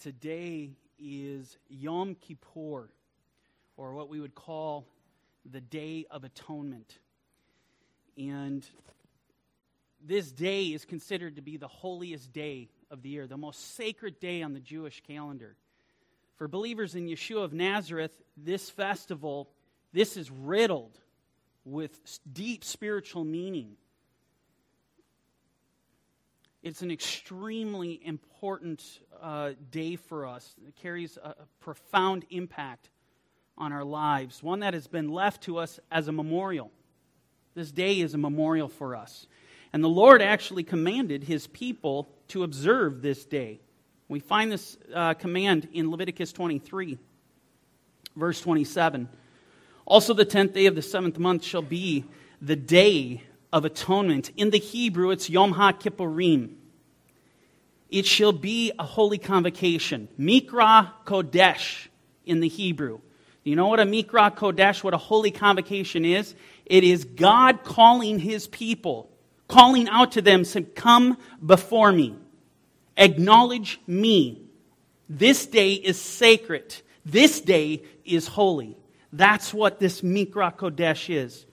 Today is Yom Kippur, or what we would call the Day of Atonement. And this day is considered to be the holiest day of the year, the most sacred day on the Jewish calendar. For believers in Yeshua of Nazareth, this festival, this is riddled with deep spiritual meaning. It's an extremely important uh, day for us. It carries a, a profound impact on our lives, one that has been left to us as a memorial. This day is a memorial for us. And the Lord actually commanded his people to observe this day. We find this uh, command in Leviticus 23, verse 27. Also, the tenth day of the seventh month shall be the day of atonement. In the Hebrew, it's Yom HaKippurim. It shall be a holy convocation. Mikra Kodesh in the Hebrew. You know what a Mikra Kodesh, what a holy convocation is? It is God calling his people, calling out to them, saying, Come before me. Acknowledge me. This day is sacred. This day is holy. That's what this Mikra Kodesh is.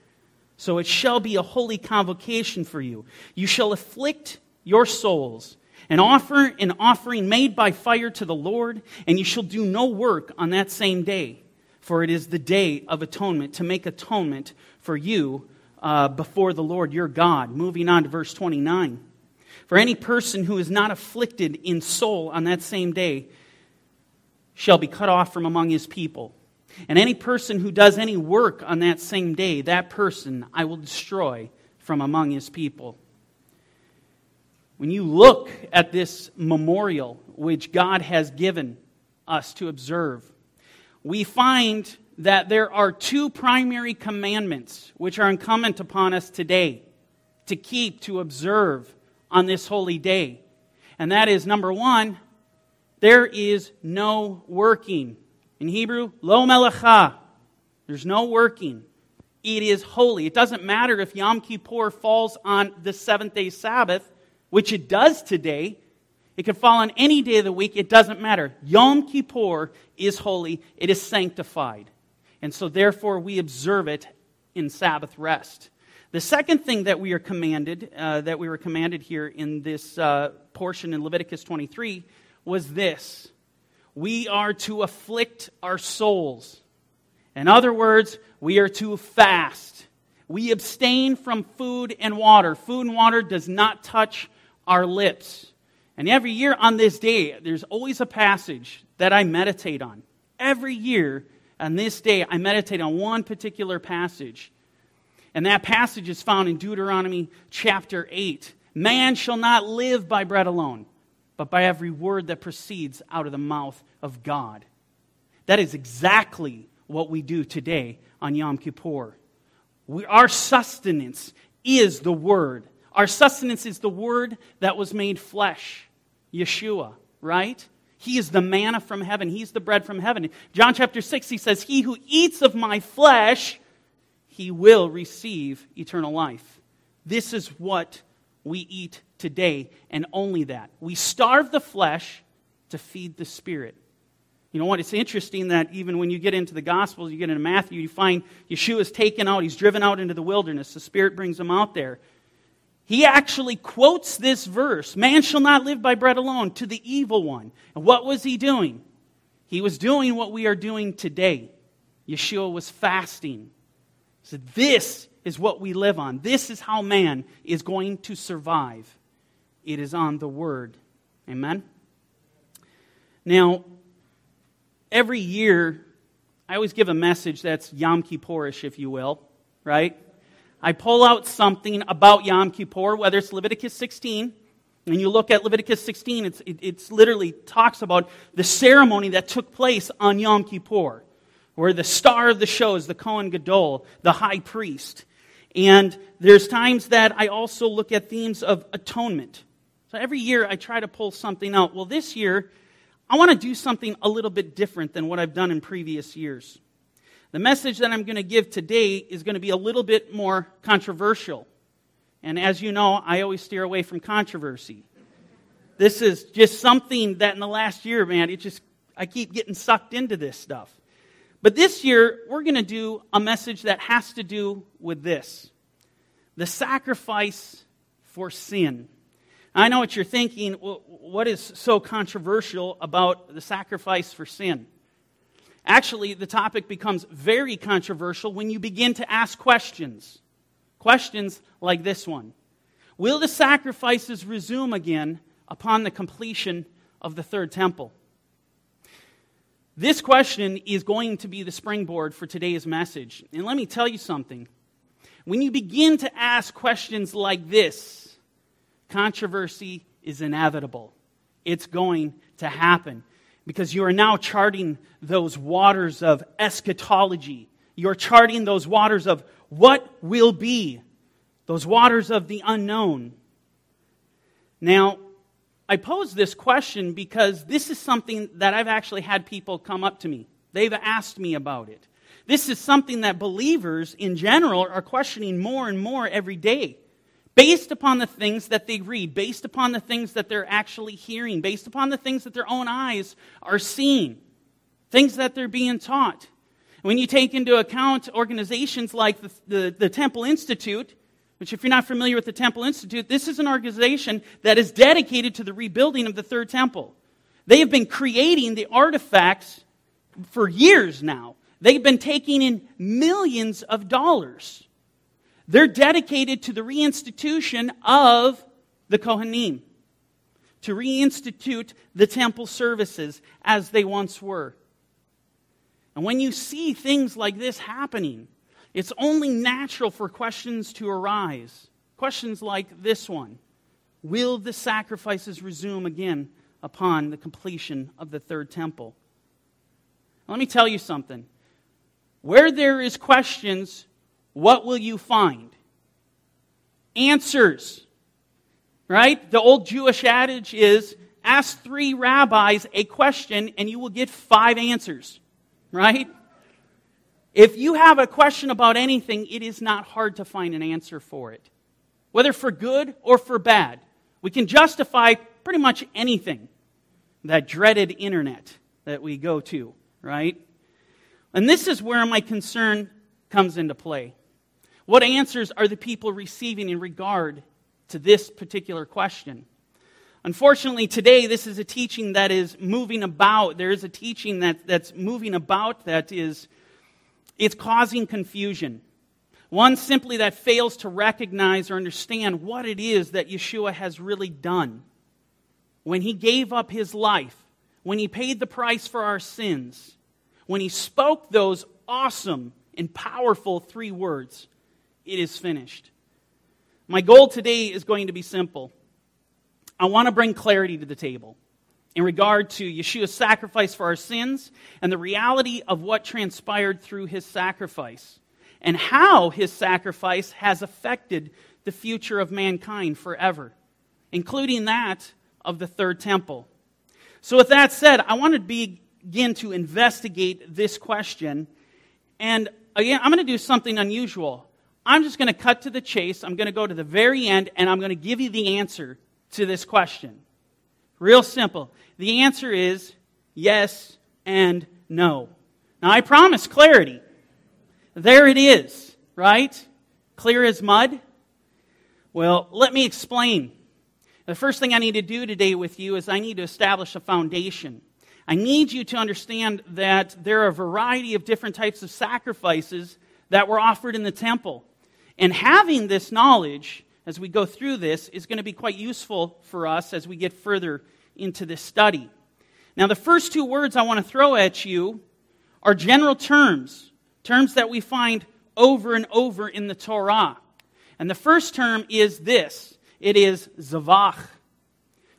So it shall be a holy convocation for you. You shall afflict your souls and offer an offering made by fire to the Lord, and you shall do no work on that same day, for it is the day of atonement, to make atonement for you uh, before the Lord your God. Moving on to verse 29. For any person who is not afflicted in soul on that same day shall be cut off from among his people. And any person who does any work on that same day, that person I will destroy from among his people. When you look at this memorial which God has given us to observe, we find that there are two primary commandments which are incumbent upon us today to keep, to observe on this holy day. And that is number one, there is no working. In Hebrew, lo melacha. There's no working. It is holy. It doesn't matter if Yom Kippur falls on the seventh day Sabbath, which it does today. It could fall on any day of the week. It doesn't matter. Yom Kippur is holy. It is sanctified. And so, therefore, we observe it in Sabbath rest. The second thing that we are commanded, uh, that we were commanded here in this uh, portion in Leviticus 23, was this we are to afflict our souls. In other words, we are to fast. We abstain from food and water. Food and water does not touch our lips. And every year on this day, there's always a passage that I meditate on. Every year on this day, I meditate on one particular passage. And that passage is found in Deuteronomy chapter 8. Man shall not live by bread alone, but by every word that proceeds out of the mouth of God. That is exactly what we do today on Yom Kippur. We, our sustenance is the Word. Our sustenance is the Word that was made flesh, Yeshua, right? He is the manna from heaven. He's the bread from heaven. John chapter 6, he says, He who eats of my flesh, he will receive eternal life. This is what we eat today, and only that. We starve the flesh to feed the spirit. You know what? It's interesting that even when you get into the Gospels, you get into Matthew, you find Yeshua is taken out. He's driven out into the wilderness. The Spirit brings him out there. He actually quotes this verse Man shall not live by bread alone to the evil one. And what was he doing? He was doing what we are doing today. Yeshua was fasting. So, this is what we live on. This is how man is going to survive. It is on the Word. Amen? Now, every year, I always give a message that's Yom Kippurish, if you will, right? I pull out something about Yom Kippur, whether it's Leviticus 16, and you look at Leviticus 16, it's, it it's literally talks about the ceremony that took place on Yom Kippur, where the star of the show is the Kohen Gadol, the high priest. And there's times that I also look at themes of atonement. So every year I try to pull something out. Well, this year, I want to do something a little bit different than what I've done in previous years. The message that I'm going to give today is going to be a little bit more controversial. And as you know, I always steer away from controversy. This is just something that in the last year, man, it just, I keep getting sucked into this stuff. But this year, we're going to do a message that has to do with this the sacrifice for sin. I know what you're thinking. What is so controversial about the sacrifice for sin? Actually, the topic becomes very controversial when you begin to ask questions. Questions like this one Will the sacrifices resume again upon the completion of the third temple? This question is going to be the springboard for today's message. And let me tell you something. When you begin to ask questions like this, controversy is inevitable. It's going to happen because you are now charting those waters of eschatology. You're charting those waters of what will be, those waters of the unknown. Now, I pose this question because this is something that I've actually had people come up to me. They've asked me about it. This is something that believers in general are questioning more and more every day, based upon the things that they read, based upon the things that they're actually hearing, based upon the things that their own eyes are seeing, things that they're being taught. When you take into account organizations like the, the, the Temple Institute, which, if you're not familiar with the Temple Institute, this is an organization that is dedicated to the rebuilding of the Third Temple. They have been creating the artifacts for years now. They've been taking in millions of dollars. They're dedicated to the reinstitution of the Kohanim, to reinstitute the temple services as they once were. And when you see things like this happening, it's only natural for questions to arise. Questions like this one Will the sacrifices resume again upon the completion of the third temple? Let me tell you something. Where there is questions, what will you find? Answers. Right? The old Jewish adage is ask three rabbis a question and you will get five answers. Right? If you have a question about anything, it is not hard to find an answer for it, whether for good or for bad. We can justify pretty much anything. That dreaded internet that we go to, right? And this is where my concern comes into play. What answers are the people receiving in regard to this particular question? Unfortunately, today, this is a teaching that is moving about. There is a teaching that, that's moving about that is it's causing confusion. One simply that fails to recognize or understand what it is that Yeshua has really done. When he gave up his life, when he paid the price for our sins, when he spoke those awesome and powerful three words, it is finished. My goal today is going to be simple. I want to bring clarity to the table in regard to Yeshua's sacrifice for our sins and the reality of what transpired through his sacrifice and how his sacrifice has affected the future of mankind forever, including that of the third temple. So, with that said, I want to begin to investigate this question. And again, I'm going to do something unusual. I'm just going to cut to the chase. I'm going to go to the very end, and I'm going to give you the answer to this question. Real simple. The answer is yes and no. Now, I promise clarity. There it is, right? Clear as mud. Well, let me explain. The first thing I need to do today with you is I need to establish a foundation. I need you to understand that there are a variety of different types of sacrifices that were offered in the temple. And having this knowledge as we go through this is going to be quite useful for us as we get further into this study. Now, the first two words I want to throw at you are general terms, terms that we find over and over in the Torah. And the first term is this it is zavach.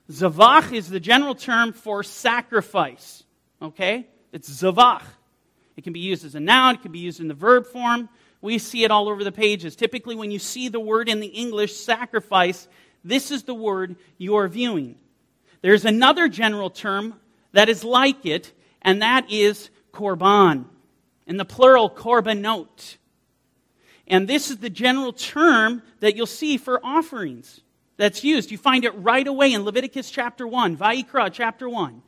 Zavach is the general term for sacrifice. Okay? It's zavach. It can be used as a noun, it can be used in the verb form. We see it all over the pages. Typically, when you see the word in the English sacrifice, this is the word you are viewing. There's another general term that is like it, and that is korban. In the plural, korbanot. And this is the general term that you'll see for offerings. that's used. You find it right away in Leviticus chapter 1, Vayikra chapter 1.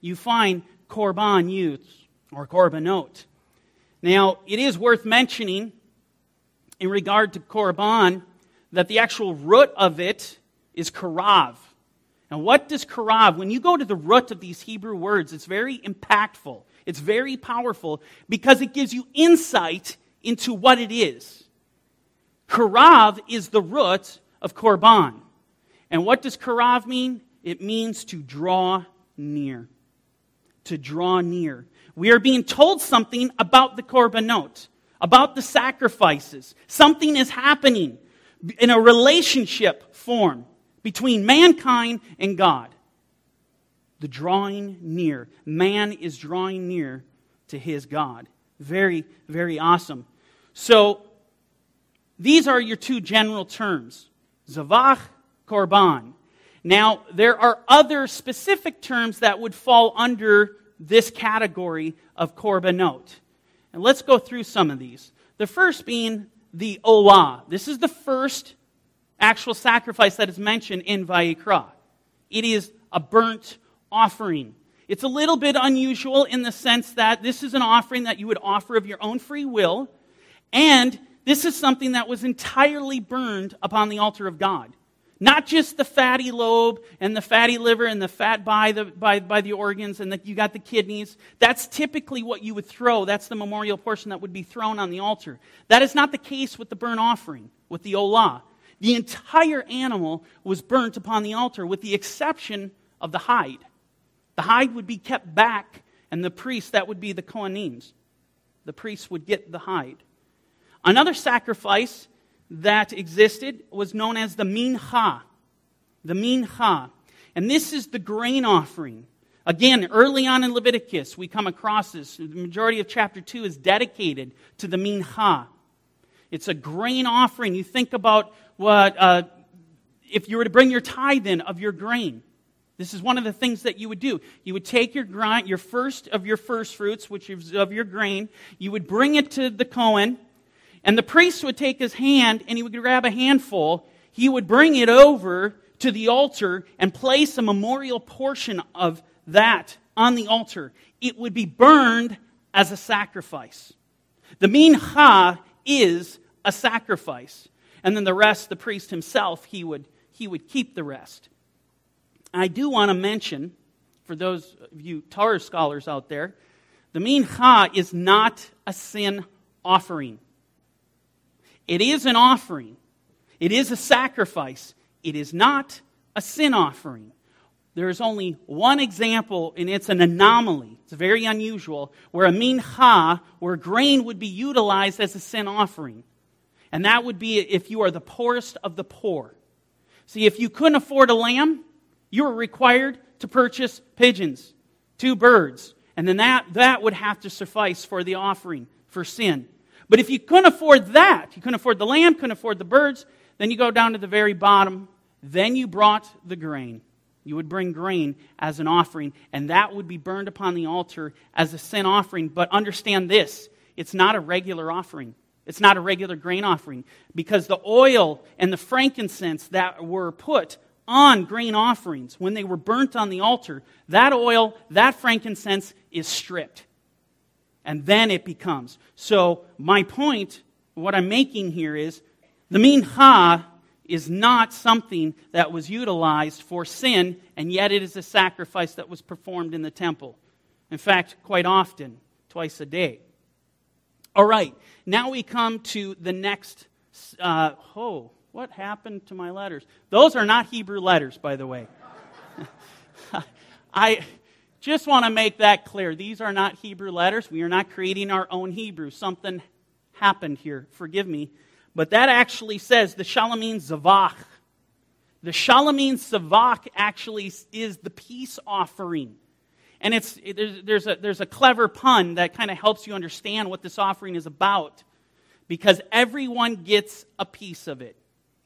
You find korban used, or korbanot. Now, it is worth mentioning in regard to korban that the actual root of it is karav. Now, what does karav, when you go to the root of these Hebrew words, it's very impactful. It's very powerful because it gives you insight into what it is. Karav is the root of korban. And what does karav mean? It means to draw near. To draw near. We are being told something about the korbanot, about the sacrifices. Something is happening in a relationship form between mankind and God. The drawing near. Man is drawing near to his God. Very, very awesome. So, these are your two general terms Zavach, Korban. Now, there are other specific terms that would fall under this category of Korbanot. And let's go through some of these. The first being the Olah. This is the first actual sacrifice that is mentioned in Vayikra. It is a burnt offering. It's a little bit unusual in the sense that this is an offering that you would offer of your own free will, and this is something that was entirely burned upon the altar of God. Not just the fatty lobe and the fatty liver and the fat by the, by, by the organs and the, you got the kidneys. That's typically what you would throw. That's the memorial portion that would be thrown on the altar. That is not the case with the burnt offering, with the olah. The entire animal was burnt upon the altar with the exception of the hide. The hide would be kept back, and the priest, that would be the Kohanims, the priest would get the hide. Another sacrifice that existed was known as the mincha. The mincha. And this is the grain offering. Again, early on in Leviticus, we come across this. The majority of chapter 2 is dedicated to the mincha. It's a grain offering. You think about what, uh, if you were to bring your tithe in of your grain. This is one of the things that you would do. You would take your grind, your first of your first fruits, which is of your grain. You would bring it to the Cohen, and the priest would take his hand and he would grab a handful. He would bring it over to the altar and place a memorial portion of that on the altar. It would be burned as a sacrifice. The mincha is a sacrifice. And then the rest, the priest himself, he would, he would keep the rest. I do want to mention, for those of you Torah scholars out there, the mincha is not a sin offering. It is an offering, it is a sacrifice. It is not a sin offering. There is only one example, and it's an anomaly. It's very unusual, where a mincha, where grain would be utilized as a sin offering. And that would be if you are the poorest of the poor. See, if you couldn't afford a lamb, you were required to purchase pigeons, two birds, and then that, that would have to suffice for the offering for sin. But if you couldn't afford that, you couldn't afford the lamb, couldn't afford the birds, then you go down to the very bottom. Then you brought the grain. You would bring grain as an offering, and that would be burned upon the altar as a sin offering. But understand this it's not a regular offering. It's not a regular grain offering because the oil and the frankincense that were put on grain offerings when they were burnt on the altar, that oil, that frankincense is stripped and then it becomes. So, my point, what I'm making here is the mincha is not something that was utilized for sin, and yet it is a sacrifice that was performed in the temple. In fact, quite often, twice a day. All right, now we come to the next. Uh, oh, what happened to my letters? Those are not Hebrew letters, by the way. I, just want to make that clear. These are not Hebrew letters. We are not creating our own Hebrew. Something happened here. Forgive me. But that actually says the Shalamin Zavach. The Shalamin Zavach actually is the peace offering. And it's, there's, a, there's a clever pun that kind of helps you understand what this offering is about because everyone gets a piece of it.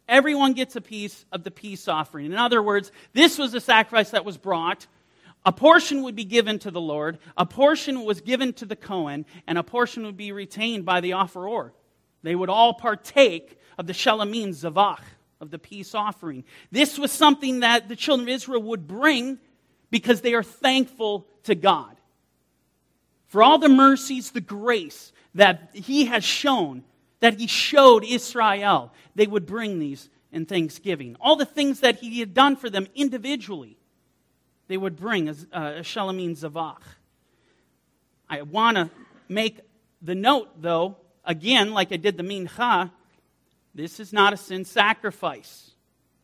Everyone gets a piece of the peace offering. In other words, this was a sacrifice that was brought a portion would be given to the Lord, a portion was given to the Cohen, and a portion would be retained by the offeror. They would all partake of the Shalamin Zavach, of the peace offering. This was something that the children of Israel would bring because they are thankful to God. For all the mercies, the grace that He has shown, that He showed Israel, they would bring these in thanksgiving. All the things that He had done for them individually, they would bring as uh, a Shalamin Zavach. I want to make the note, though, again, like I did the Mincha, this is not a sin sacrifice.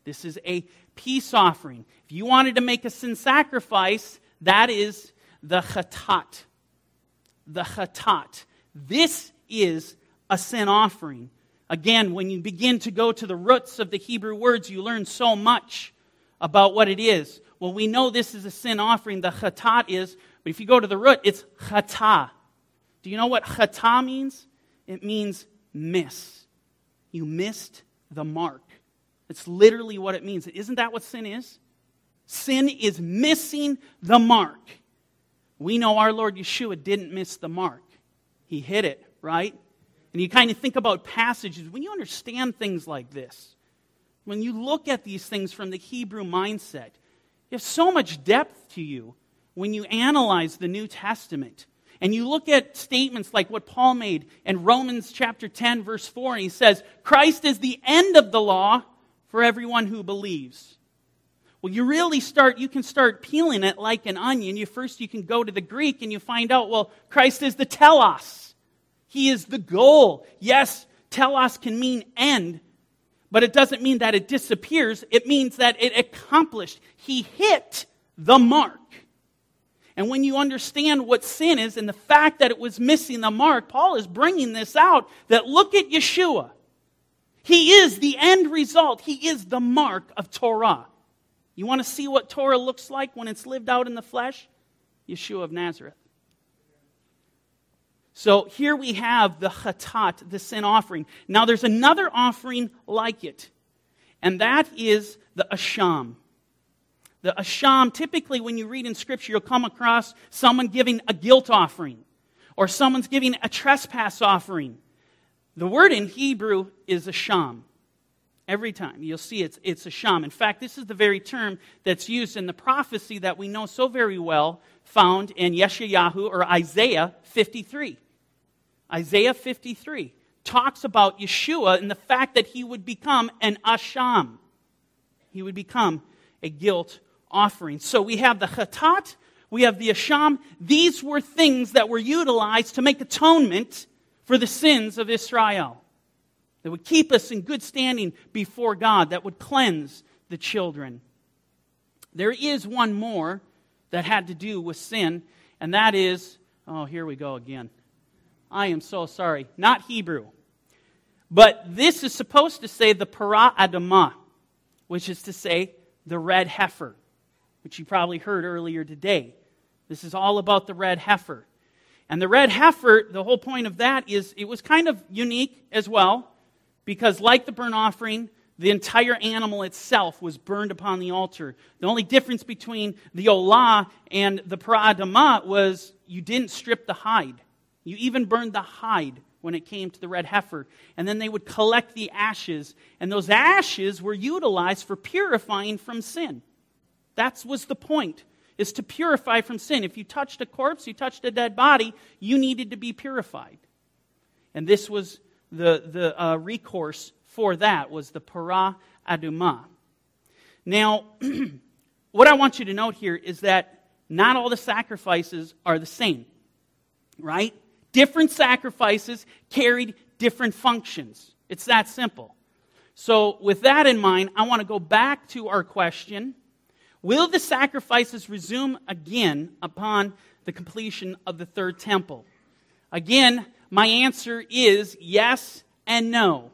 This is a peace offering. If you wanted to make a sin sacrifice, that is the chatat. The chatat. This is a sin offering. Again, when you begin to go to the roots of the Hebrew words, you learn so much about what it is. Well, we know this is a sin offering. The chatat is, but if you go to the root, it's chata. Do you know what chata means? It means miss. You missed the mark. It's literally what it means. Isn't that what sin is? Sin is missing the mark. We know our Lord Yeshua didn't miss the mark, He hit it, right? And you kind of think about passages, when you understand things like this, when you look at these things from the Hebrew mindset, you have so much depth to you when you analyze the New Testament. And you look at statements like what Paul made in Romans chapter 10, verse 4, and he says, Christ is the end of the law for everyone who believes. Well, you really start, you can start peeling it like an onion. You first you can go to the Greek and you find out, well, Christ is the telos. He is the goal. Yes, telos can mean end, but it doesn't mean that it disappears. It means that it accomplished. He hit the mark. And when you understand what sin is and the fact that it was missing the mark, Paul is bringing this out that look at Yeshua. He is the end result, he is the mark of Torah. You want to see what Torah looks like when it's lived out in the flesh? Yeshua of Nazareth. So here we have the chatat, the sin offering. Now there's another offering like it, and that is the asham. The asham, typically when you read in Scripture, you'll come across someone giving a guilt offering or someone's giving a trespass offering. The word in Hebrew is asham. Every time you'll see it's, it's asham. In fact, this is the very term that's used in the prophecy that we know so very well, found in Yeshayahu or Isaiah 53. Isaiah 53 talks about Yeshua and the fact that he would become an asham. He would become a guilt offering. So we have the chatat, we have the asham. These were things that were utilized to make atonement for the sins of Israel. That would keep us in good standing before God, that would cleanse the children. There is one more that had to do with sin, and that is, oh, here we go again. I am so sorry. Not Hebrew. But this is supposed to say the para adamah, which is to say the red heifer which you probably heard earlier today. This is all about the red heifer. And the red heifer, the whole point of that is it was kind of unique as well, because like the burnt offering, the entire animal itself was burned upon the altar. The only difference between the olah and the paradama was you didn't strip the hide. You even burned the hide when it came to the red heifer. And then they would collect the ashes, and those ashes were utilized for purifying from sin. That was the point, is to purify from sin. If you touched a corpse, you touched a dead body, you needed to be purified. And this was the, the uh, recourse for that, was the para aduma. Now, what I want you to note here is that not all the sacrifices are the same, right? Different sacrifices carried different functions. It's that simple. So, with that in mind, I want to go back to our question Will the sacrifices resume again upon the completion of the third temple? Again, my answer is yes and no.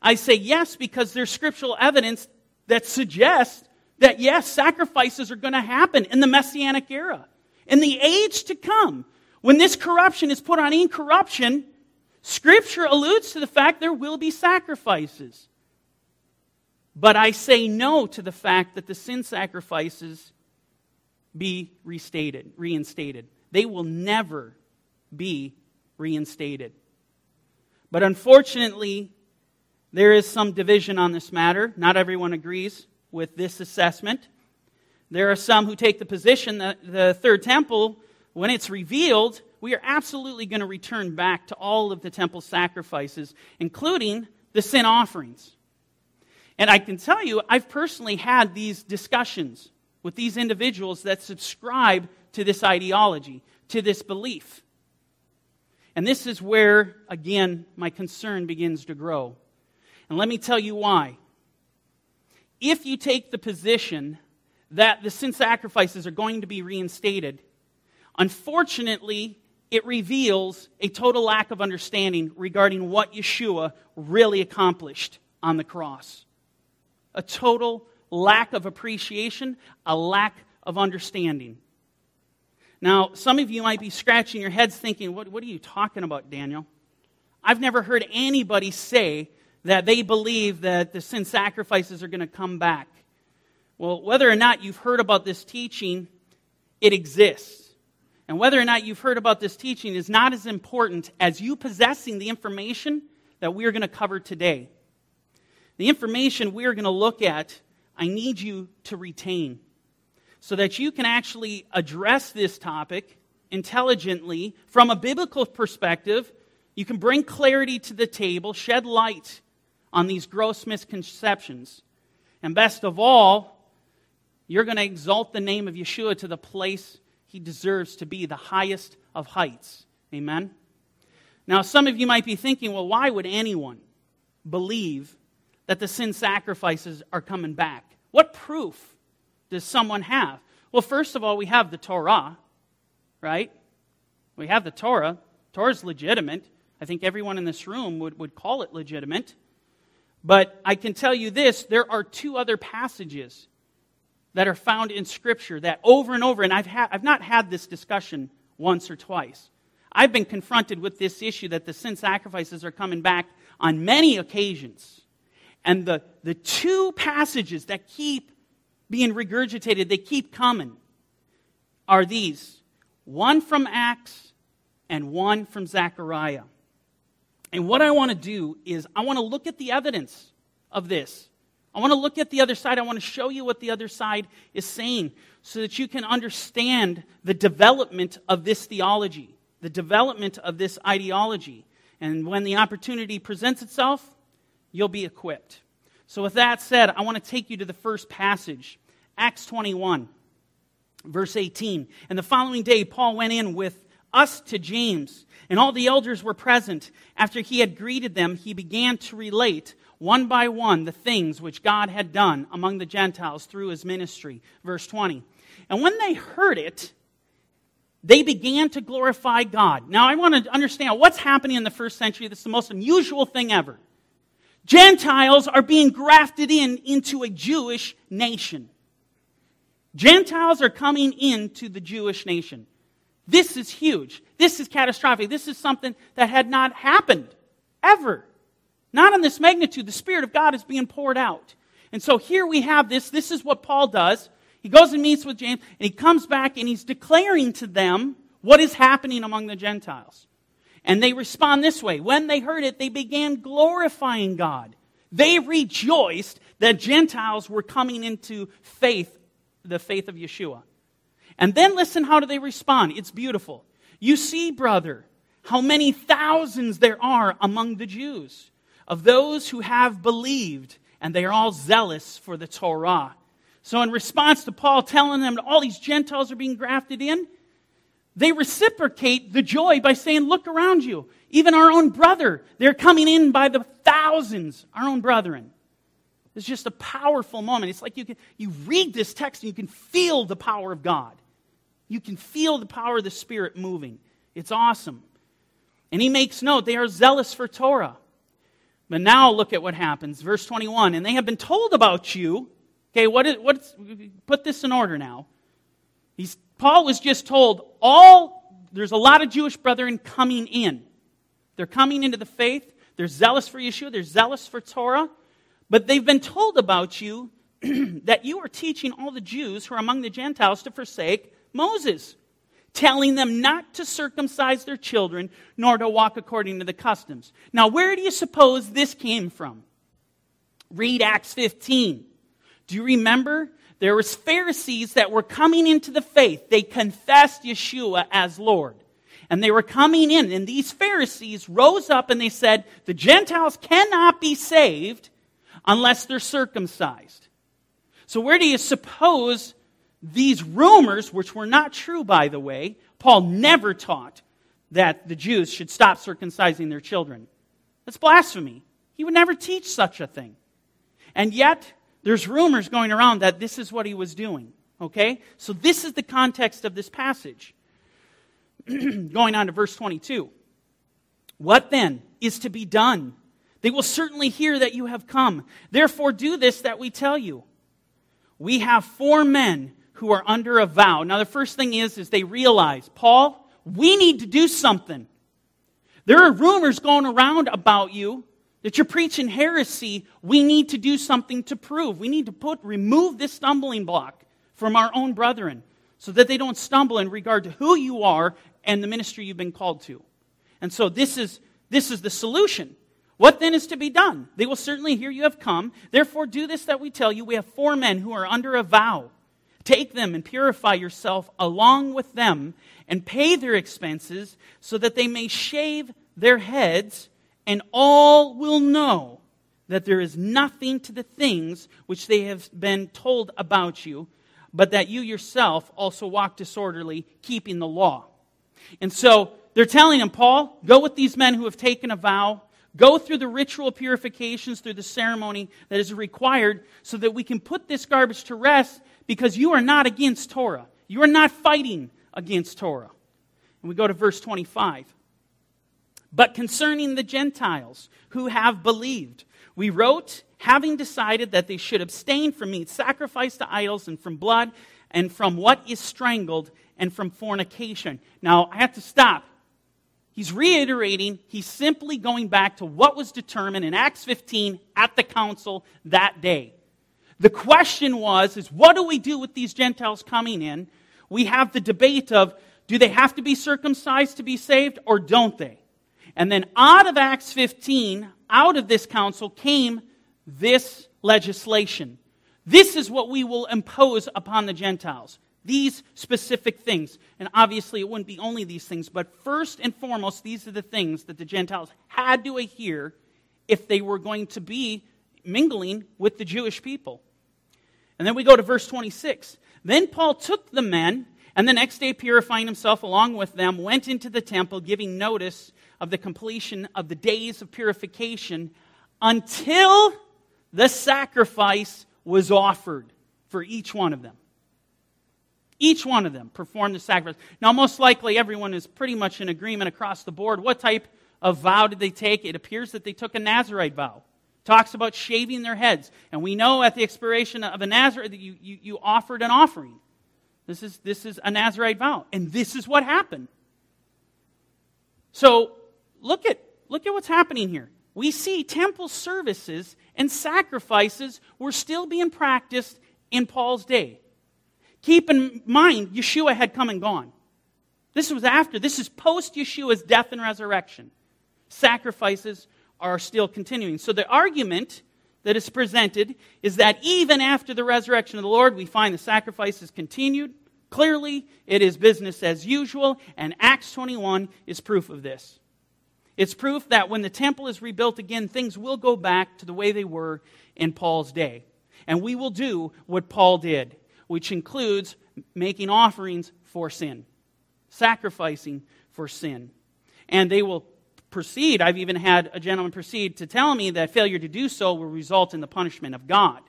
I say yes because there's scriptural evidence that suggests that yes, sacrifices are going to happen in the Messianic era. In the age to come, when this corruption is put on incorruption, Scripture alludes to the fact there will be sacrifices. But I say no to the fact that the sin sacrifices be restated, reinstated. They will never be reinstated. But unfortunately, There is some division on this matter. Not everyone agrees with this assessment. There are some who take the position that the third temple, when it's revealed, we are absolutely going to return back to all of the temple sacrifices, including the sin offerings. And I can tell you, I've personally had these discussions with these individuals that subscribe to this ideology, to this belief. And this is where, again, my concern begins to grow. And let me tell you why. If you take the position that the sin sacrifices are going to be reinstated, unfortunately, it reveals a total lack of understanding regarding what Yeshua really accomplished on the cross. A total lack of appreciation, a lack of understanding. Now, some of you might be scratching your heads thinking, what, what are you talking about, Daniel? I've never heard anybody say that they believe that the sin sacrifices are going to come back. Well, whether or not you've heard about this teaching, it exists. And whether or not you've heard about this teaching is not as important as you possessing the information that we're going to cover today. The information we're going to look at, I need you to retain so that you can actually address this topic intelligently from a biblical perspective. You can bring clarity to the table, shed light on these gross misconceptions. And best of all, you're going to exalt the name of Yeshua to the place he deserves to be, the highest of heights. Amen? Now, some of you might be thinking, well, why would anyone believe that the sin sacrifices are coming back? What proof does someone have? Well, first of all, we have the Torah, right? We have the Torah. Torah's legitimate. I think everyone in this room would, would call it legitimate. But I can tell you this there are two other passages that are found in Scripture that over and over, and I've, ha- I've not had this discussion once or twice. I've been confronted with this issue that the sin sacrifices are coming back on many occasions. And the, the two passages that keep being regurgitated, they keep coming, are these one from Acts and one from Zechariah. And what I want to do is, I want to look at the evidence of this. I want to look at the other side. I want to show you what the other side is saying so that you can understand the development of this theology, the development of this ideology. And when the opportunity presents itself, you'll be equipped. So, with that said, I want to take you to the first passage, Acts 21, verse 18. And the following day, Paul went in with us to James, and all the elders were present. After he had greeted them, he began to relate one by one the things which God had done among the Gentiles through his ministry. Verse 20. And when they heard it, they began to glorify God. Now, I want to understand what's happening in the first century. This is the most unusual thing ever. Gentiles are being grafted in into a Jewish nation. Gentiles are coming into the Jewish nation. This is huge. This is catastrophic. This is something that had not happened ever. Not in this magnitude. The Spirit of God is being poured out. And so here we have this. This is what Paul does. He goes and meets with James, and he comes back and he's declaring to them what is happening among the Gentiles. And they respond this way. When they heard it, they began glorifying God. They rejoiced that Gentiles were coming into faith, the faith of Yeshua. And then listen, how do they respond? It's beautiful. You see, brother, how many thousands there are among the Jews of those who have believed, and they are all zealous for the Torah. So, in response to Paul telling them all these Gentiles are being grafted in, they reciprocate the joy by saying, Look around you. Even our own brother, they're coming in by the thousands, our own brethren. It's just a powerful moment. It's like you, can, you read this text and you can feel the power of God. You can feel the power of the Spirit moving. It's awesome. And he makes note they are zealous for Torah. But now look at what happens. Verse 21 And they have been told about you. Okay, what is, what's, put this in order now. He's Paul was just told all there's a lot of Jewish brethren coming in. They're coming into the faith. They're zealous for Yeshua. They're zealous for Torah. But they've been told about you that you are teaching all the Jews who are among the Gentiles to forsake Moses, telling them not to circumcise their children nor to walk according to the customs. Now, where do you suppose this came from? Read Acts 15. Do you remember? There was Pharisees that were coming into the faith. They confessed Yeshua as Lord. And they were coming in, and these Pharisees rose up and they said, The Gentiles cannot be saved unless they're circumcised. So, where do you suppose these rumors, which were not true, by the way, Paul never taught that the Jews should stop circumcising their children? That's blasphemy. He would never teach such a thing. And yet, there's rumors going around that this is what he was doing. Okay? So, this is the context of this passage. Going on to verse 22. What then is to be done? They will certainly hear that you have come. Therefore, do this that we tell you. We have four men who are under a vow. Now, the first thing is, is they realize, Paul, we need to do something. There are rumors going around about you that you're preaching heresy. We need to do something to prove. We need to put, remove this stumbling block from our own brethren so that they don't stumble in regard to who you are and the ministry you've been called to. And so this is, this is the solution. What then is to be done? They will certainly hear you have come. Therefore, do this that we tell you. We have four men who are under a vow. Take them and purify yourself along with them and pay their expenses so that they may shave their heads, and all will know that there is nothing to the things which they have been told about you, but that you yourself also walk disorderly, keeping the law. And so they're telling him, Paul, go with these men who have taken a vow Go through the ritual purifications, through the ceremony that is required, so that we can put this garbage to rest because you are not against Torah. You are not fighting against Torah. And we go to verse 25. But concerning the Gentiles who have believed, we wrote, having decided that they should abstain from meat sacrificed to idols and from blood and from what is strangled and from fornication. Now, I have to stop He's reiterating, he's simply going back to what was determined in Acts 15 at the council that day. The question was, is what do we do with these Gentiles coming in? We have the debate of, do they have to be circumcised to be saved or don't they? And then out of Acts 15, out of this council came this legislation. This is what we will impose upon the Gentiles these specific things. And obviously, it wouldn't be only these things, but first and foremost, these are the things that the Gentiles had to adhere if they were going to be mingling with the Jewish people. And then we go to verse 26. Then Paul took the men, and the next day, purifying himself along with them, went into the temple, giving notice of the completion of the days of purification until the sacrifice was offered for each one of them. Each one of them performed the sacrifice. Now, most likely, everyone is pretty much in agreement across the board. What type of vow did they take? It appears that they took a Nazarite vow. Talks about shaving their heads. And we know at the expiration of a Nazarite that you, you, you offered an offering. This is, this is a Nazarite vow. And this is what happened. So, look at, look at what's happening here. We see temple services and sacrifices were still being practiced in Paul's day. Keep in mind, Yeshua had come and gone. This was after, this is post Yeshua's death and resurrection. Sacrifices are still continuing. So the argument that is presented is that even after the resurrection of the Lord, we find the sacrifices continued. Clearly, it is business as usual, and Acts 21 is proof of this. It's proof that when the temple is rebuilt again, things will go back to the way they were in Paul's day. And we will do what Paul did which includes making offerings for sin, sacrificing for sin. And they will proceed. I've even had a gentleman proceed to tell me that failure to do so will result in the punishment of God.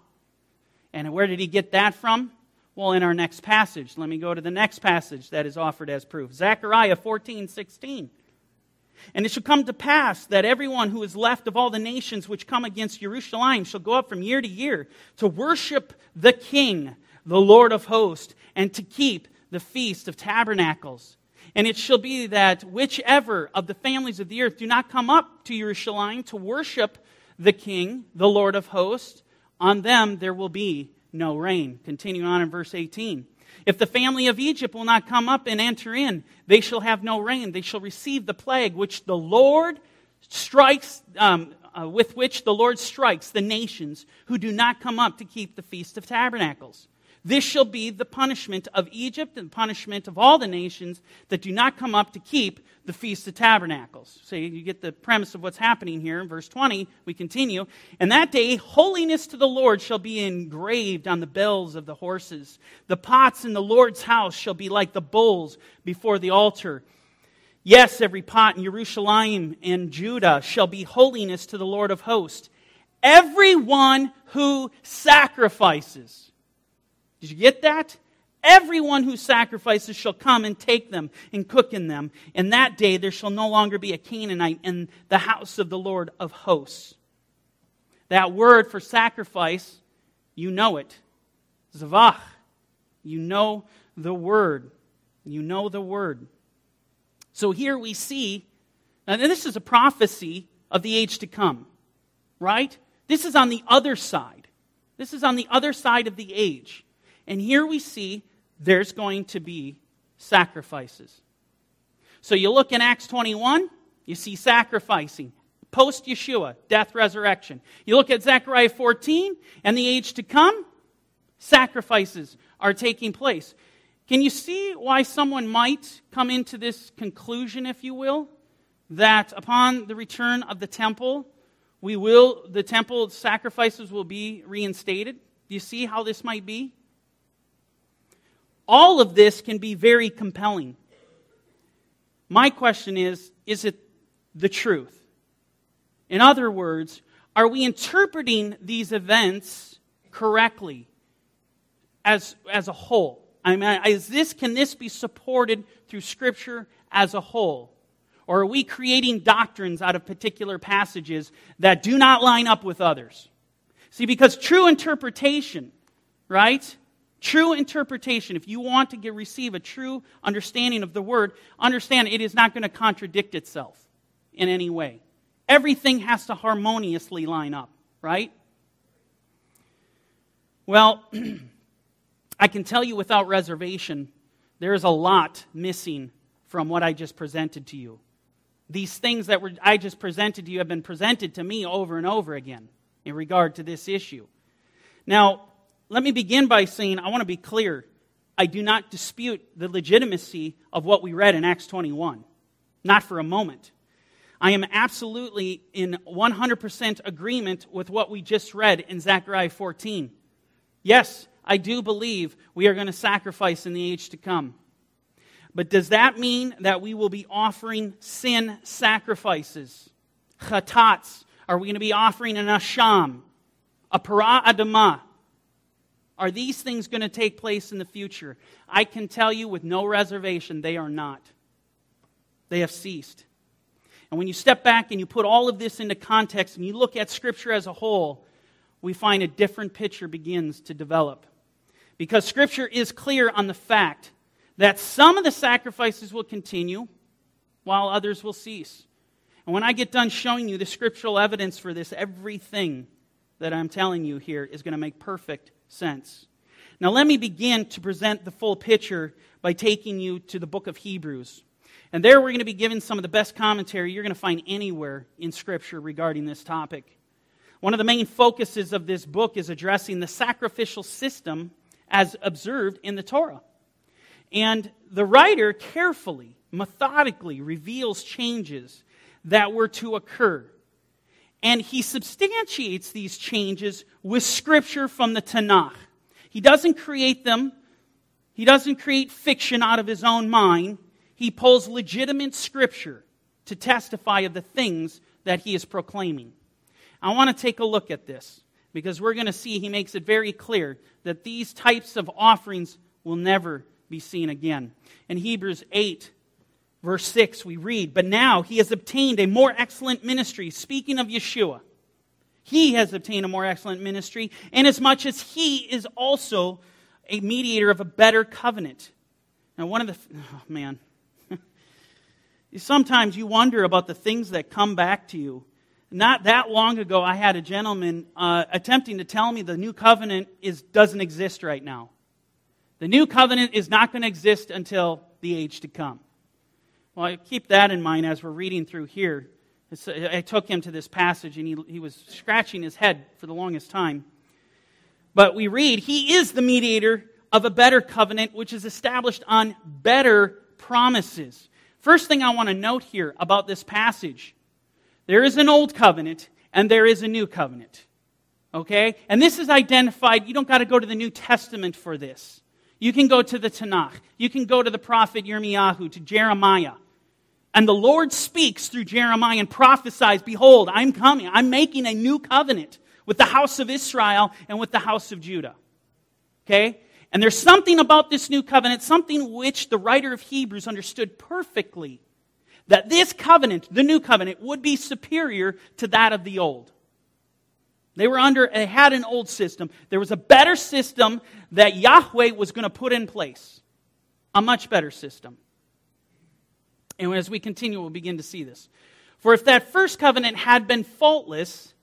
And where did he get that from? Well, in our next passage. Let me go to the next passage that is offered as proof Zechariah 14 16. And it shall come to pass that everyone who is left of all the nations which come against Jerusalem shall go up from year to year to worship the King the Lord of hosts, and to keep the feast of tabernacles. And it shall be that whichever of the families of the earth do not come up to Jerusalem to worship the King, the Lord of hosts, on them there will be no rain. Continuing on in verse 18. If the family of Egypt will not come up and enter in, they shall have no rain. They shall receive the plague which the Lord strikes um, uh, with which the Lord strikes the nations who do not come up to keep the Feast of Tabernacles. This shall be the punishment of Egypt and the punishment of all the nations that do not come up to keep the Feast of Tabernacles. So you get the premise of what's happening here. In verse 20, we continue. And that day, holiness to the Lord shall be engraved on the bells of the horses. The pots in the Lord's house shall be like the bowls before the altar. Yes, every pot in Jerusalem and Judah shall be holiness to the Lord of hosts. Everyone who sacrifices. Did you get that? Everyone who sacrifices shall come and take them and cook in them. In that day there shall no longer be a Canaanite in the house of the Lord of hosts. That word for sacrifice, you know it. Zavach. You know the word. You know the word. So here we see, and this is a prophecy of the age to come, right? This is on the other side. This is on the other side of the age. And here we see there's going to be sacrifices. So you look in Acts 21, you see sacrificing. Post Yeshua, death, resurrection. You look at Zechariah 14 and the age to come, sacrifices are taking place. Can you see why someone might come into this conclusion, if you will, that upon the return of the temple, we will the temple sacrifices will be reinstated? Do you see how this might be? All of this can be very compelling. My question is is it the truth? In other words, are we interpreting these events correctly as, as a whole? I mean, is this, can this be supported through Scripture as a whole? Or are we creating doctrines out of particular passages that do not line up with others? See, because true interpretation, right, True interpretation, if you want to get, receive a true understanding of the word, understand it is not going to contradict itself in any way. Everything has to harmoniously line up, right? Well, I can tell you without reservation, there is a lot missing from what I just presented to you. These things that were, I just presented to you have been presented to me over and over again in regard to this issue. Now, let me begin by saying I want to be clear. I do not dispute the legitimacy of what we read in Acts 21. Not for a moment. I am absolutely in 100% agreement with what we just read in Zechariah 14. Yes, I do believe we are going to sacrifice in the age to come. But does that mean that we will be offering sin sacrifices? Chatats. Are we going to be offering an asham? A para adamah? Are these things going to take place in the future? I can tell you with no reservation, they are not. They have ceased. And when you step back and you put all of this into context and you look at Scripture as a whole, we find a different picture begins to develop. Because Scripture is clear on the fact that some of the sacrifices will continue while others will cease. And when I get done showing you the scriptural evidence for this, everything that I'm telling you here is going to make perfect sense. Now, let me begin to present the full picture by taking you to the book of Hebrews. And there we're going to be given some of the best commentary you're going to find anywhere in Scripture regarding this topic. One of the main focuses of this book is addressing the sacrificial system as observed in the Torah. And the writer carefully, methodically reveals changes that were to occur and he substantiates these changes with scripture from the Tanakh. He doesn't create them, he doesn't create fiction out of his own mind. He pulls legitimate scripture to testify of the things that he is proclaiming. I want to take a look at this because we're going to see he makes it very clear that these types of offerings will never be seen again. In Hebrews 8, Verse 6, we read, But now he has obtained a more excellent ministry. Speaking of Yeshua, he has obtained a more excellent ministry, inasmuch as he is also a mediator of a better covenant. Now, one of the, oh man, sometimes you wonder about the things that come back to you. Not that long ago, I had a gentleman uh, attempting to tell me the new covenant is, doesn't exist right now. The new covenant is not going to exist until the age to come. Well, I keep that in mind as we're reading through here I took him to this passage and he, he was scratching his head for the longest time. But we read, He is the mediator of a better covenant, which is established on better promises. First thing I want to note here about this passage there is an old covenant and there is a new covenant. Okay? And this is identified. You don't got to go to the New Testament for this. You can go to the Tanakh. You can go to the prophet Yirmiyahu, to Jeremiah. And the Lord speaks through Jeremiah and prophesies, Behold, I'm coming. I'm making a new covenant with the house of Israel and with the house of Judah. Okay? And there's something about this new covenant, something which the writer of Hebrews understood perfectly that this covenant, the new covenant, would be superior to that of the old. They were under, they had an old system. There was a better system that Yahweh was going to put in place. A much better system. And as we continue, we'll begin to see this. For if that first covenant had been faultless,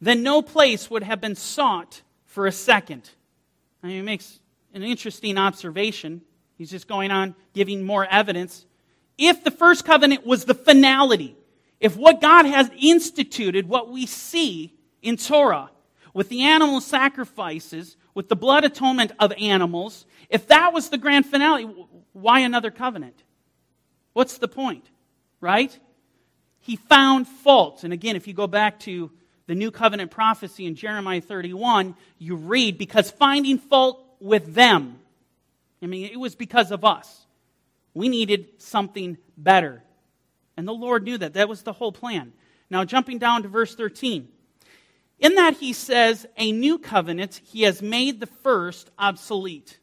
then no place would have been sought for a second. I mean, he makes an interesting observation. He's just going on giving more evidence. If the first covenant was the finality, if what God has instituted, what we see, in Torah with the animal sacrifices, with the blood atonement of animals, if that was the grand finale, why another covenant? What's the point? Right? He found fault. And again, if you go back to the new covenant prophecy in Jeremiah 31, you read, because finding fault with them, I mean, it was because of us. We needed something better. And the Lord knew that. That was the whole plan. Now, jumping down to verse 13. In that he says, a new covenant, he has made the first obsolete.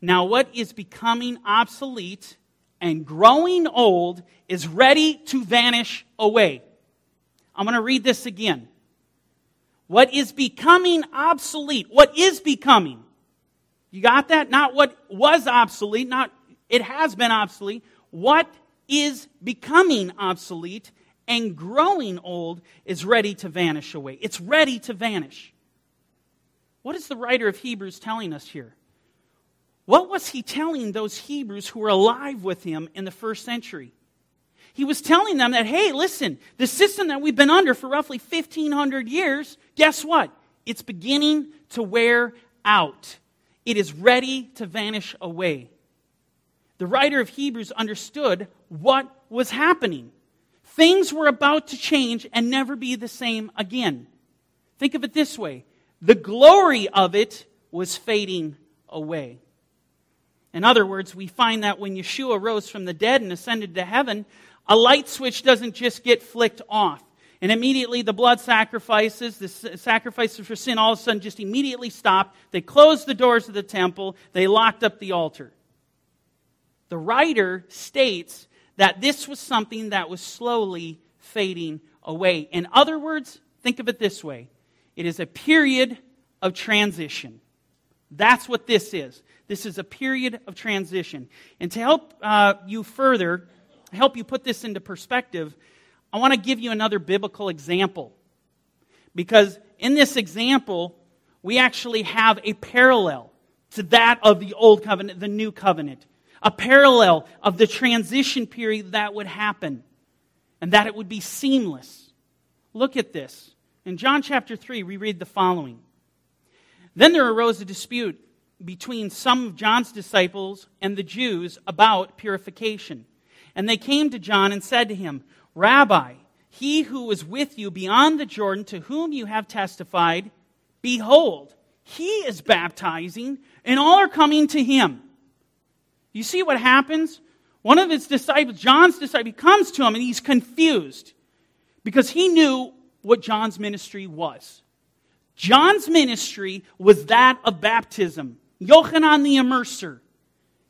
Now, what is becoming obsolete and growing old is ready to vanish away. I'm going to read this again. What is becoming obsolete? What is becoming? You got that? Not what was obsolete, not it has been obsolete. What is becoming obsolete and growing old is ready to vanish away. It's ready to vanish. What is the writer of Hebrews telling us here? What was he telling those Hebrews who were alive with him in the first century? He was telling them that, hey, listen, the system that we've been under for roughly 1,500 years, guess what? It's beginning to wear out. It is ready to vanish away. The writer of Hebrews understood what was happening. Things were about to change and never be the same again. Think of it this way the glory of it was fading away. In other words, we find that when Yeshua rose from the dead and ascended to heaven, a light switch doesn't just get flicked off. And immediately the blood sacrifices, the sacrifices for sin, all of a sudden just immediately stopped. They closed the doors of the temple, they locked up the altar. The writer states that this was something that was slowly fading away. In other words, think of it this way it is a period of transition. That's what this is. This is a period of transition. And to help uh, you further, help you put this into perspective, I want to give you another biblical example. Because in this example, we actually have a parallel to that of the Old Covenant, the New Covenant a parallel of the transition period that would happen and that it would be seamless. Look at this. In John chapter 3, we read the following Then there arose a dispute between some of John's disciples and the Jews about purification. And they came to John and said to him, Rabbi, he who was with you beyond the Jordan, to whom you have testified, behold, he is baptizing, and all are coming to him. You see what happens? One of his disciples, John's disciple, comes to him and he's confused because he knew what John's ministry was. John's ministry was that of baptism. Yochanan the Immerser.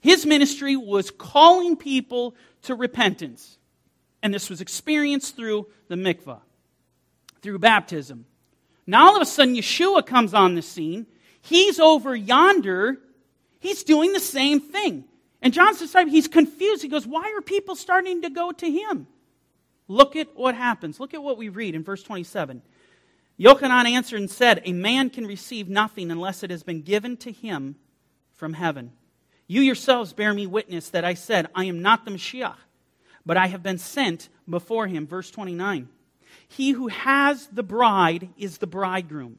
His ministry was calling people to repentance. And this was experienced through the mikvah, through baptism. Now all of a sudden, Yeshua comes on the scene. He's over yonder. He's doing the same thing. And John's disciple, he's confused. He goes, Why are people starting to go to him? Look at what happens. Look at what we read in verse 27. Yochanan answered and said, A man can receive nothing unless it has been given to him from heaven. You yourselves bear me witness that I said, I am not the Mashiach, but I have been sent before him. Verse 29. He who has the bride is the bridegroom.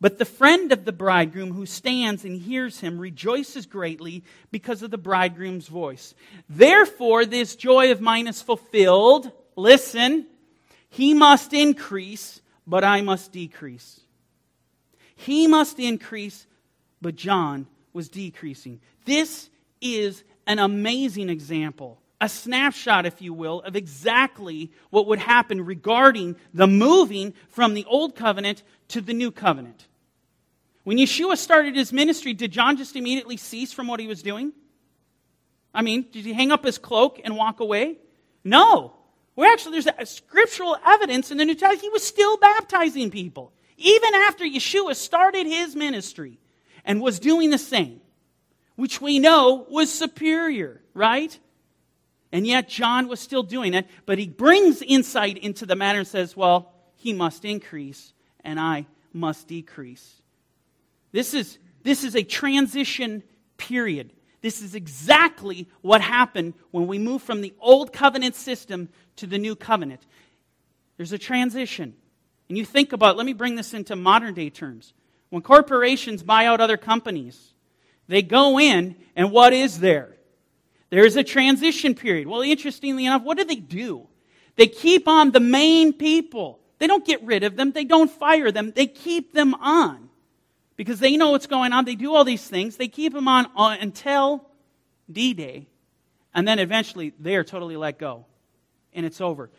But the friend of the bridegroom who stands and hears him rejoices greatly because of the bridegroom's voice. Therefore, this joy of mine is fulfilled. Listen, he must increase, but I must decrease. He must increase, but John was decreasing. This is an amazing example, a snapshot, if you will, of exactly what would happen regarding the moving from the old covenant to the new covenant. When Yeshua started his ministry, did John just immediately cease from what he was doing? I mean, did he hang up his cloak and walk away? No. Well, actually, there's a scriptural evidence in the New Testament. He was still baptizing people, even after Yeshua started his ministry and was doing the same, which we know was superior, right? And yet, John was still doing it, but he brings insight into the matter and says, well, he must increase, and I must decrease. This is, this is a transition period. This is exactly what happened when we move from the old covenant system to the new covenant. There's a transition. And you think about, let me bring this into modern day terms. When corporations buy out other companies, they go in, and what is there? There's a transition period. Well, interestingly enough, what do they do? They keep on the main people. They don't get rid of them, they don't fire them, they keep them on because they know what's going on. They do all these things. They keep them on, on until D Day, and then eventually they are totally let go, and it's over.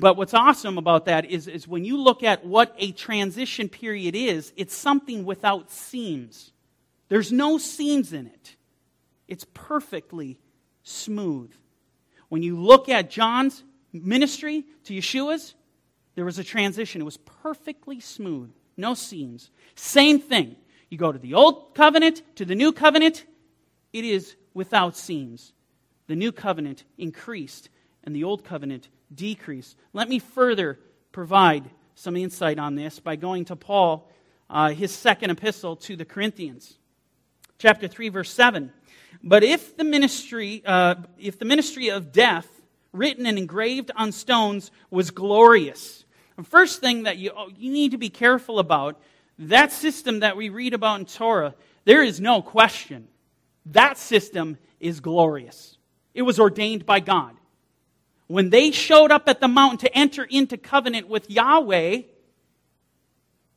But what's awesome about that is, is when you look at what a transition period is, it's something without seams. There's no seams in it, it's perfectly smooth. When you look at John's ministry to Yeshua's, there was a transition. It was perfectly smooth no seams. Same thing. You go to the old covenant, to the new covenant, it is without seams. The new covenant increased, and the old covenant decreased. Let me further provide some insight on this by going to Paul, uh, his second epistle to the Corinthians, chapter 3, verse 7. But if the ministry, uh, if the ministry of death, written and engraved on stones, was glorious, the first thing that you, oh, you need to be careful about that system that we read about in Torah, there is no question. That system is glorious. It was ordained by God. When they showed up at the mountain to enter into covenant with Yahweh,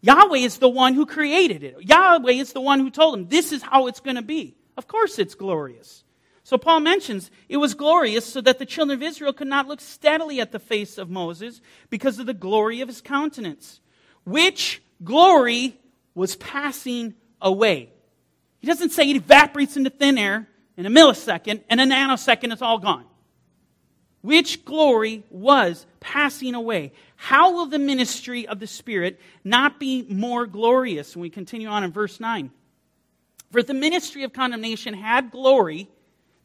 Yahweh is the one who created it. Yahweh is the one who told them, this is how it's going to be. Of course, it's glorious. So Paul mentions it was glorious so that the children of Israel could not look steadily at the face of Moses because of the glory of his countenance, which glory was passing away. He doesn't say it evaporates into thin air in a millisecond and a nanosecond it's all gone. Which glory was passing away. How will the ministry of the Spirit not be more glorious? And we continue on in verse 9. For the ministry of condemnation had glory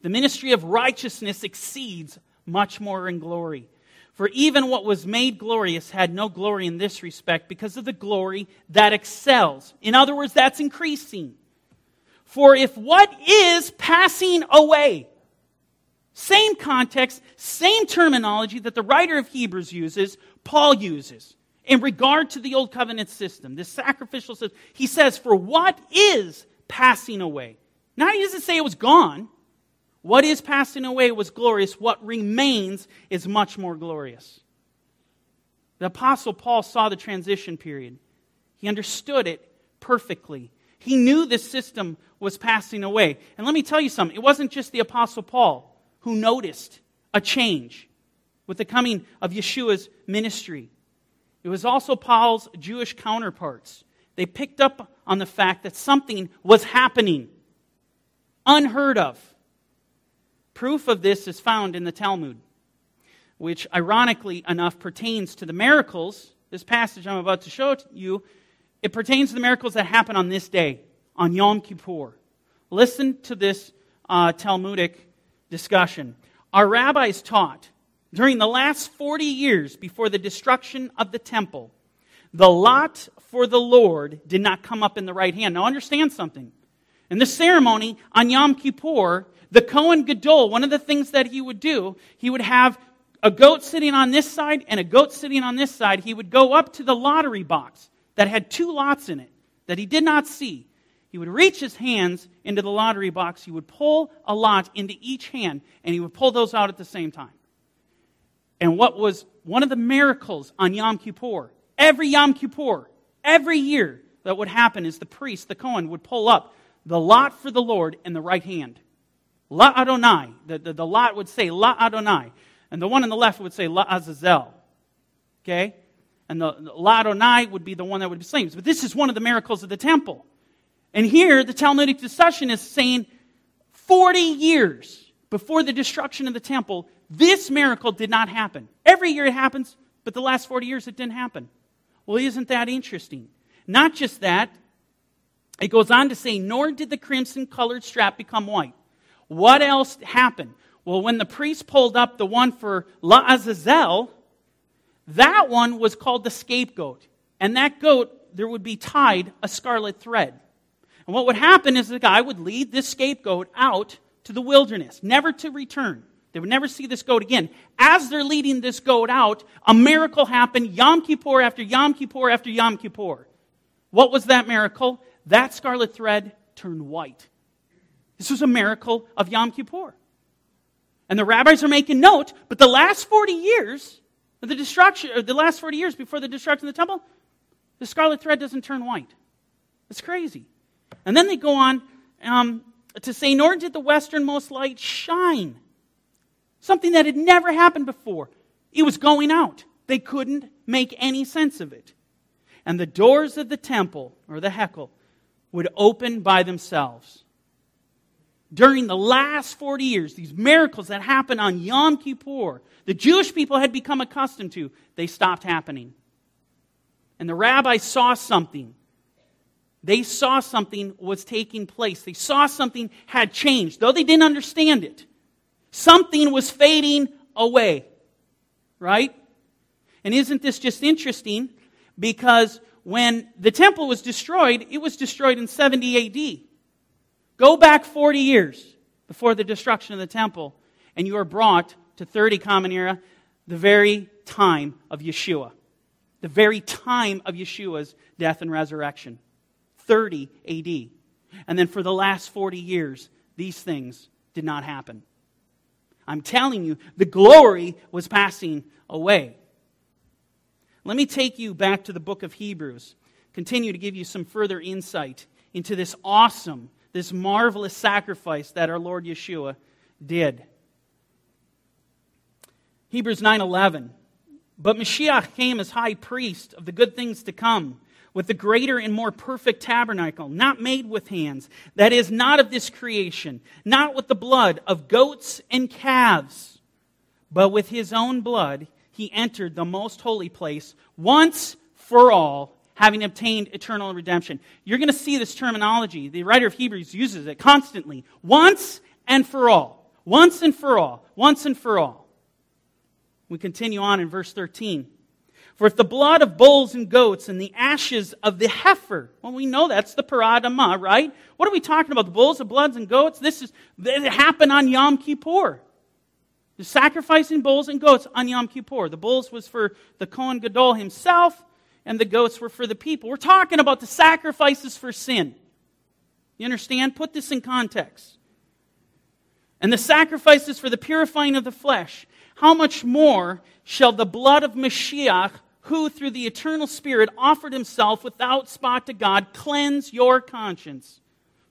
the ministry of righteousness exceeds much more in glory. For even what was made glorious had no glory in this respect because of the glory that excels. In other words, that's increasing. For if what is passing away, same context, same terminology that the writer of Hebrews uses, Paul uses in regard to the old covenant system, this sacrificial system. He says, For what is passing away? Now, he doesn't say it was gone. What is passing away was glorious. What remains is much more glorious. The Apostle Paul saw the transition period, he understood it perfectly. He knew this system was passing away. And let me tell you something it wasn't just the Apostle Paul who noticed a change with the coming of Yeshua's ministry. It was also Paul's Jewish counterparts. They picked up on the fact that something was happening, unheard of. Proof of this is found in the Talmud, which ironically enough pertains to the miracles. This passage I'm about to show you, it pertains to the miracles that happen on this day, on Yom Kippur. Listen to this uh, Talmudic discussion. Our rabbis taught during the last 40 years before the destruction of the temple, the lot for the Lord did not come up in the right hand. Now understand something. In the ceremony on Yom Kippur, the Kohen Gadol, one of the things that he would do, he would have a goat sitting on this side and a goat sitting on this side, he would go up to the lottery box that had two lots in it that he did not see. He would reach his hands into the lottery box. He would pull a lot into each hand, and he would pull those out at the same time. And what was one of the miracles on Yom Kippur, every Yom Kippur, every year that would happen is the priest, the Kohen, would pull up the lot for the Lord in the right hand. La Adonai. The, the, the lot would say La Adonai. And the one on the left would say La Azazel. Okay? And the, the La Adonai would be the one that would be slain. But this is one of the miracles of the temple. And here, the Talmudic discussion is saying 40 years before the destruction of the temple, this miracle did not happen. Every year it happens, but the last 40 years it didn't happen. Well, isn't that interesting? Not just that, it goes on to say, nor did the crimson colored strap become white. What else happened? Well, when the priest pulled up the one for La Azazel, that one was called the scapegoat. And that goat, there would be tied a scarlet thread. And what would happen is the guy would lead this scapegoat out to the wilderness, never to return. They would never see this goat again. As they're leading this goat out, a miracle happened Yom Kippur after Yom Kippur after Yom Kippur. What was that miracle? That scarlet thread turned white. This was a miracle of Yom Kippur. And the rabbis are making note, but the last 40 years, the destruction, the last 40 years before the destruction of the temple, the scarlet thread doesn't turn white. It's crazy. And then they go on um, to say, nor did the westernmost light shine. Something that had never happened before. It was going out. They couldn't make any sense of it. And the doors of the temple, or the Hekel, would open by themselves. During the last 40 years, these miracles that happened on Yom Kippur, the Jewish people had become accustomed to, they stopped happening. And the rabbi saw something they saw something was taking place. They saw something had changed, though they didn't understand it. Something was fading away. Right? And isn't this just interesting? Because when the temple was destroyed, it was destroyed in 70 AD. Go back 40 years before the destruction of the temple, and you are brought to 30 Common Era, the very time of Yeshua. The very time of Yeshua's death and resurrection. 30 AD. And then for the last 40 years, these things did not happen. I'm telling you, the glory was passing away. Let me take you back to the book of Hebrews, continue to give you some further insight into this awesome, this marvelous sacrifice that our Lord Yeshua did. Hebrews 9:11 But Mashiach came as high priest of the good things to come with the greater and more perfect tabernacle, not made with hands, that is, not of this creation, not with the blood of goats and calves, but with his own blood, he entered the most holy place once for all, having obtained eternal redemption. You're going to see this terminology. The writer of Hebrews uses it constantly. Once and for all. Once and for all. Once and for all. We continue on in verse 13. For if the blood of bulls and goats and the ashes of the heifer, well, we know that's the paradama, right? What are we talking about? The bulls, the bloods, and goats? This is, it happened on Yom Kippur. The sacrificing bulls and goats on Yom Kippur. The bulls was for the Kohen Gadol himself, and the goats were for the people. We're talking about the sacrifices for sin. You understand? Put this in context. And the sacrifices for the purifying of the flesh. How much more shall the blood of Mashiach who through the eternal Spirit offered himself without spot to God, cleanse your conscience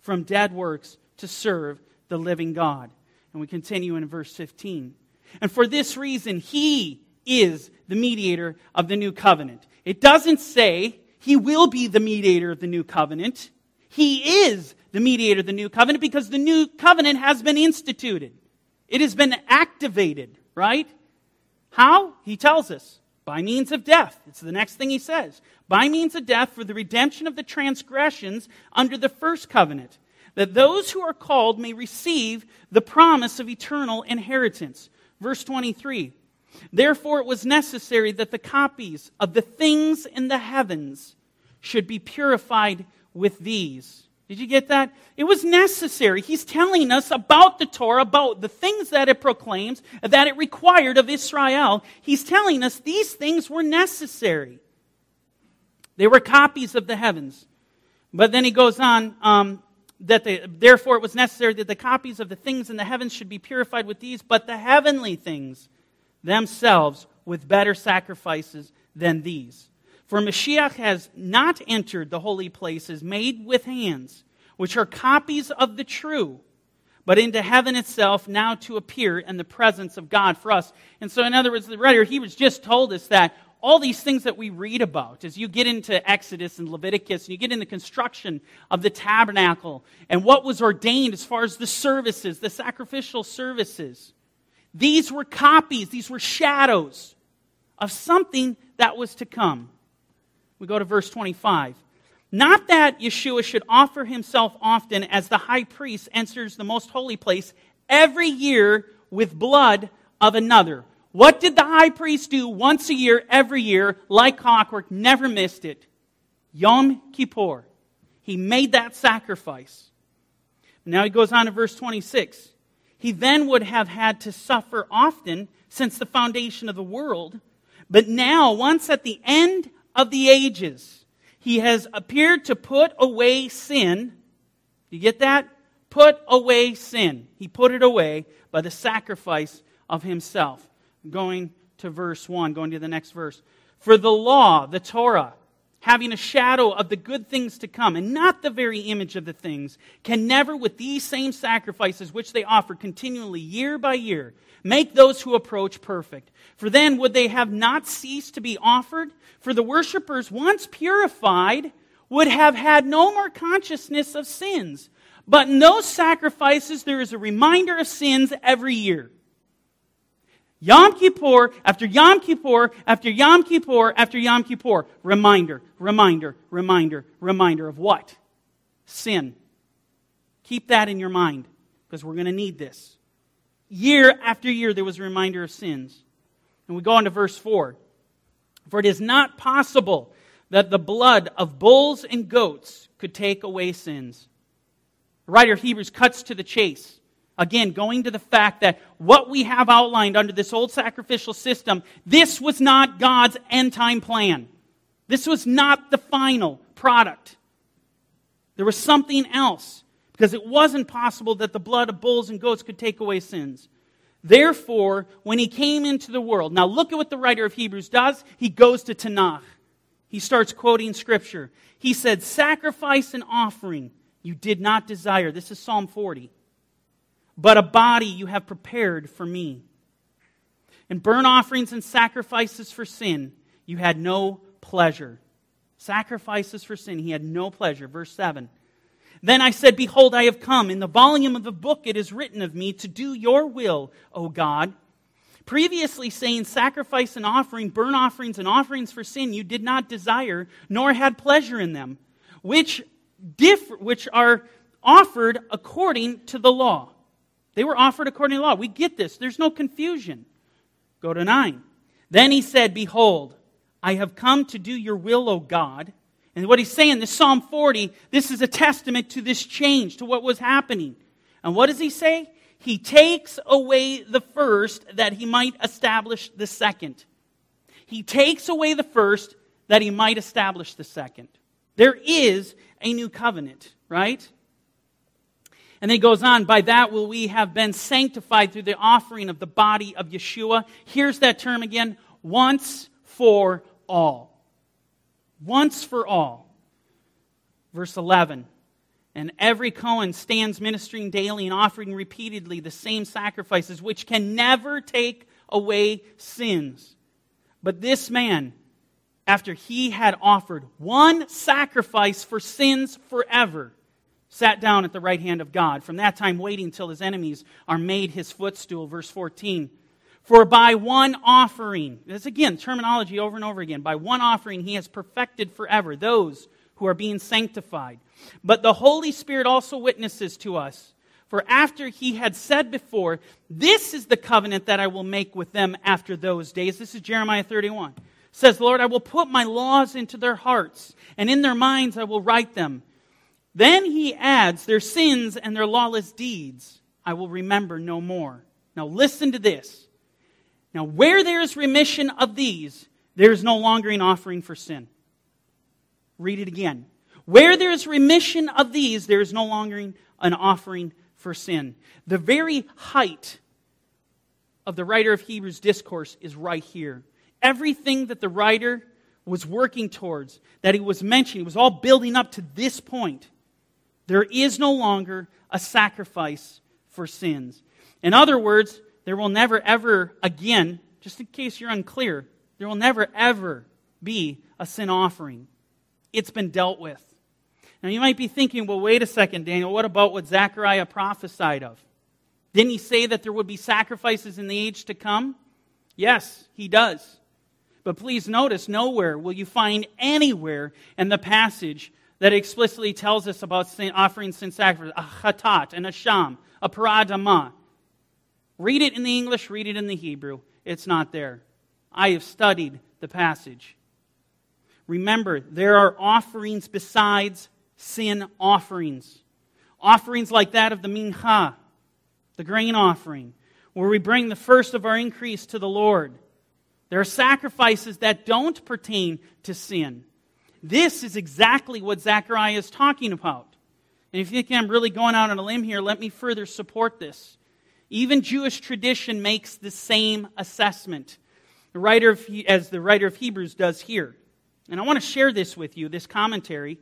from dead works to serve the living God. And we continue in verse 15. And for this reason, he is the mediator of the new covenant. It doesn't say he will be the mediator of the new covenant. He is the mediator of the new covenant because the new covenant has been instituted. It has been activated, right? How? He tells us by means of death. It's the next thing he says. By means of death for the redemption of the transgressions under the first covenant, that those who are called may receive the promise of eternal inheritance. Verse 23. Therefore, it was necessary that the copies of the things in the heavens should be purified with these. Did you get that? It was necessary. He's telling us about the Torah, about the things that it proclaims, that it required of Israel. He's telling us these things were necessary. They were copies of the heavens. But then he goes on um, that they, therefore it was necessary that the copies of the things in the heavens should be purified with these, but the heavenly things themselves with better sacrifices than these. For Mashiach has not entered the holy places made with hands, which are copies of the true, but into heaven itself now to appear in the presence of God for us. And so, in other words, the writer, he was just told us that all these things that we read about as you get into Exodus and Leviticus and you get in the construction of the tabernacle and what was ordained as far as the services, the sacrificial services. These were copies, these were shadows of something that was to come. We go to verse 25. Not that Yeshua should offer himself often as the high priest enters the most holy place every year with blood of another. What did the high priest do once a year, every year, like clockwork, never missed it? Yom Kippur. He made that sacrifice. Now he goes on to verse 26. He then would have had to suffer often since the foundation of the world. But now, once at the end of the ages. He has appeared to put away sin. You get that? Put away sin. He put it away by the sacrifice of himself. Going to verse 1, going to the next verse. For the law, the Torah, having a shadow of the good things to come, and not the very image of the things, can never, with these same sacrifices which they offer continually year by year, make those who approach perfect. For then would they have not ceased to be offered? For the worshippers, once purified, would have had no more consciousness of sins. But in those sacrifices, there is a reminder of sins every year. Yom Kippur, after Yom Kippur, after Yom Kippur, after Yom Kippur. Reminder, reminder, reminder, reminder of what? Sin. Keep that in your mind because we're going to need this. Year after year, there was a reminder of sins. And we go on to verse 4. For it is not possible that the blood of bulls and goats could take away sins. The writer of Hebrews cuts to the chase. Again, going to the fact that what we have outlined under this old sacrificial system, this was not God's end time plan. This was not the final product. There was something else because it wasn't possible that the blood of bulls and goats could take away sins. Therefore, when he came into the world, now look at what the writer of Hebrews does. He goes to Tanakh. He starts quoting scripture. He said, Sacrifice and offering you did not desire. This is Psalm 40. But a body you have prepared for me. And burnt offerings and sacrifices for sin you had no pleasure. Sacrifices for sin, he had no pleasure. Verse 7. Then I said, Behold, I have come. In the volume of the book it is written of me to do your will, O God. Previously saying, Sacrifice and offering, burnt offerings and offerings for sin you did not desire, nor had pleasure in them, which, differ, which are offered according to the law. They were offered according to law. We get this. There's no confusion. Go to 9. Then he said, Behold, I have come to do your will, O God. And what he's saying, this Psalm 40, this is a testament to this change, to what was happening. And what does he say? He takes away the first that he might establish the second. He takes away the first that he might establish the second. There is a new covenant, right? And then he goes on, by that will we have been sanctified through the offering of the body of Yeshua. Here's that term again once for all once for all. Verse 11. And every Kohen stands ministering daily and offering repeatedly the same sacrifices, which can never take away sins. But this man, after he had offered one sacrifice for sins forever, sat down at the right hand of God. From that time, waiting till his enemies are made his footstool. Verse 14. For by one offering, this again, terminology over and over again, by one offering he has perfected forever those who are being sanctified. But the Holy Spirit also witnesses to us. For after he had said before, This is the covenant that I will make with them after those days. This is Jeremiah 31. says, the Lord, I will put my laws into their hearts, and in their minds I will write them. Then he adds, Their sins and their lawless deeds I will remember no more. Now listen to this. Now, where there is remission of these, there is no longer an offering for sin. Read it again. Where there is remission of these, there is no longer an offering for sin. The very height of the writer of Hebrews discourse is right here. Everything that the writer was working towards, that he was mentioning, was all building up to this point. There is no longer a sacrifice for sins. In other words, there will never, ever again, just in case you're unclear, there will never, ever be a sin offering. It's been dealt with. Now, you might be thinking, well, wait a second, Daniel, what about what Zechariah prophesied of? Didn't he say that there would be sacrifices in the age to come? Yes, he does. But please notice, nowhere will you find anywhere in the passage that explicitly tells us about sin, offering sin sacrifice, a chatat, and asham, a paradama. Read it in the English, read it in the Hebrew. It's not there. I have studied the passage. Remember, there are offerings besides sin offerings. Offerings like that of the mincha, the grain offering, where we bring the first of our increase to the Lord. There are sacrifices that don't pertain to sin. This is exactly what Zechariah is talking about. And if you think I'm really going out on a limb here, let me further support this. Even Jewish tradition makes the same assessment, the writer of, as the writer of Hebrews does here. And I want to share this with you, this commentary.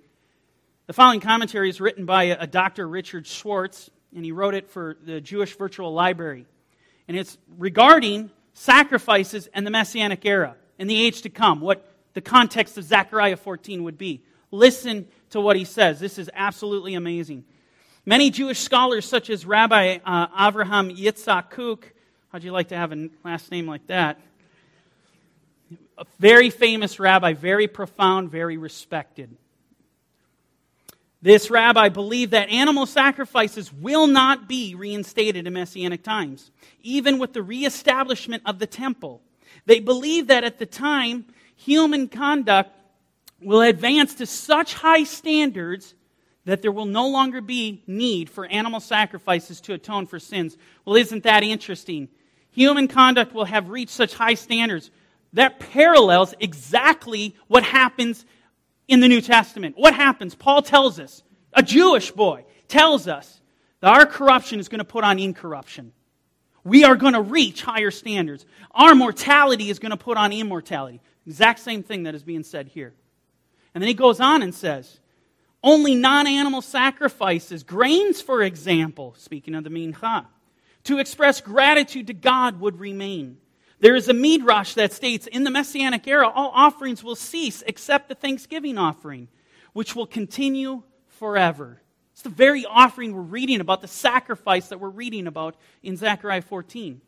The following commentary is written by a, a Dr. Richard Schwartz, and he wrote it for the Jewish Virtual Library. And it's regarding sacrifices and the Messianic era and the age to come, what the context of Zechariah 14 would be. Listen to what he says. This is absolutely amazing. Many Jewish scholars, such as Rabbi uh, Avraham Yitzhak Kook, how'd you like to have a last name like that? A very famous rabbi, very profound, very respected. This rabbi believed that animal sacrifices will not be reinstated in Messianic times, even with the reestablishment of the temple. They believe that at the time, human conduct will advance to such high standards that there will no longer be need for animal sacrifices to atone for sins. Well, isn't that interesting? Human conduct will have reached such high standards. That parallels exactly what happens in the New Testament. What happens? Paul tells us, a Jewish boy tells us that our corruption is going to put on incorruption. We are going to reach higher standards. Our mortality is going to put on immortality. Exact same thing that is being said here. And then he goes on and says, only non animal sacrifices, grains, for example, speaking of the mincha, to express gratitude to God would remain. There is a midrash that states in the Messianic era, all offerings will cease except the thanksgiving offering, which will continue forever. It's the very offering we're reading about, the sacrifice that we're reading about in Zechariah 14.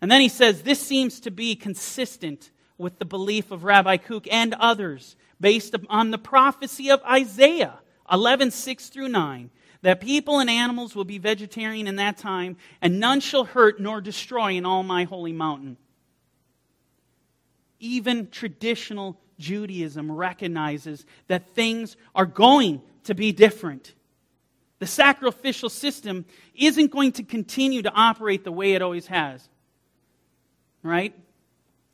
And then he says, This seems to be consistent with the belief of Rabbi Kook and others, based on the prophecy of Isaiah 11 6 through 9 that people and animals will be vegetarian in that time, and none shall hurt nor destroy in all my holy mountain. Even traditional Judaism recognizes that things are going to be different. The sacrificial system isn't going to continue to operate the way it always has. Right?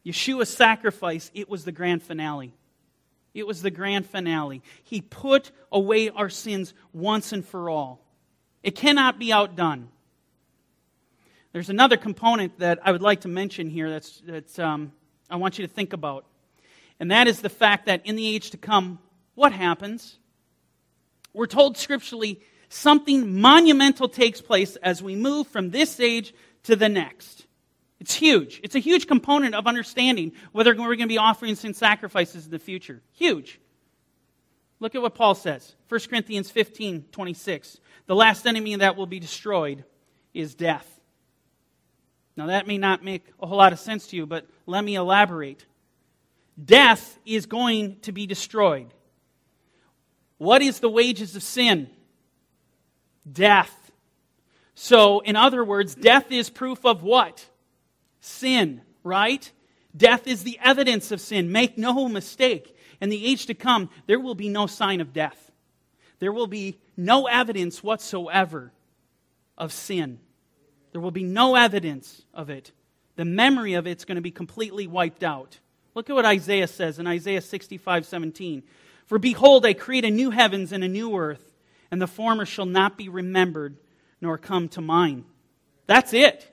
Yeshua's sacrifice, it was the grand finale. It was the grand finale. He put away our sins once and for all. It cannot be outdone. There's another component that I would like to mention here that's, that's um, I want you to think about. And that is the fact that in the age to come, what happens? We're told scripturally something monumental takes place as we move from this age to the next. It's huge. It's a huge component of understanding whether we're going to be offering sin sacrifices in the future. Huge. Look at what Paul says. 1 Corinthians 15, 26. The last enemy that will be destroyed is death. Now, that may not make a whole lot of sense to you, but let me elaborate. Death is going to be destroyed. What is the wages of sin? Death. So, in other words, death is proof of what? Sin, right? Death is the evidence of sin. Make no mistake. In the age to come, there will be no sign of death. there will be no evidence whatsoever of sin. There will be no evidence of it. The memory of it's going to be completely wiped out. Look at what Isaiah says in Isaiah 65 17. For behold, I create a new heavens and a new earth, and the former shall not be remembered nor come to mind. That's it.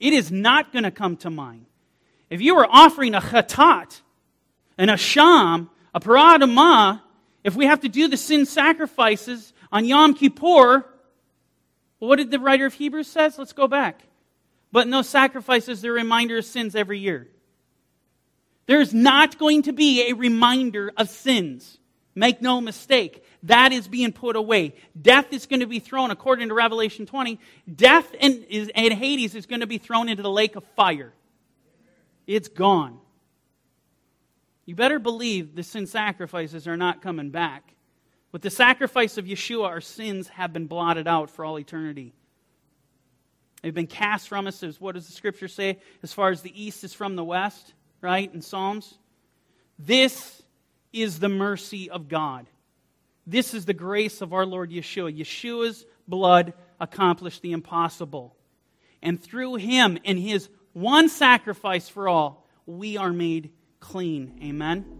It is not going to come to mind. If you were offering a chatat, an asham, a parah adumah, if we have to do the sin sacrifices on Yom Kippur, what did the writer of Hebrews says? Let's go back. But no sacrifices, they're a reminder of sins every year. There's not going to be a reminder of sins. Make no mistake. That is being put away. Death is going to be thrown, according to Revelation 20, death and, and Hades is going to be thrown into the lake of fire. It's gone. You better believe the sin sacrifices are not coming back. With the sacrifice of Yeshua, our sins have been blotted out for all eternity. They've been cast from us, as what does the scripture say? As far as the east is from the west, right? In Psalms. This is the mercy of God. This is the grace of our Lord Yeshua. Yeshua's blood accomplished the impossible. And through him and his one sacrifice for all, we are made clean. Amen.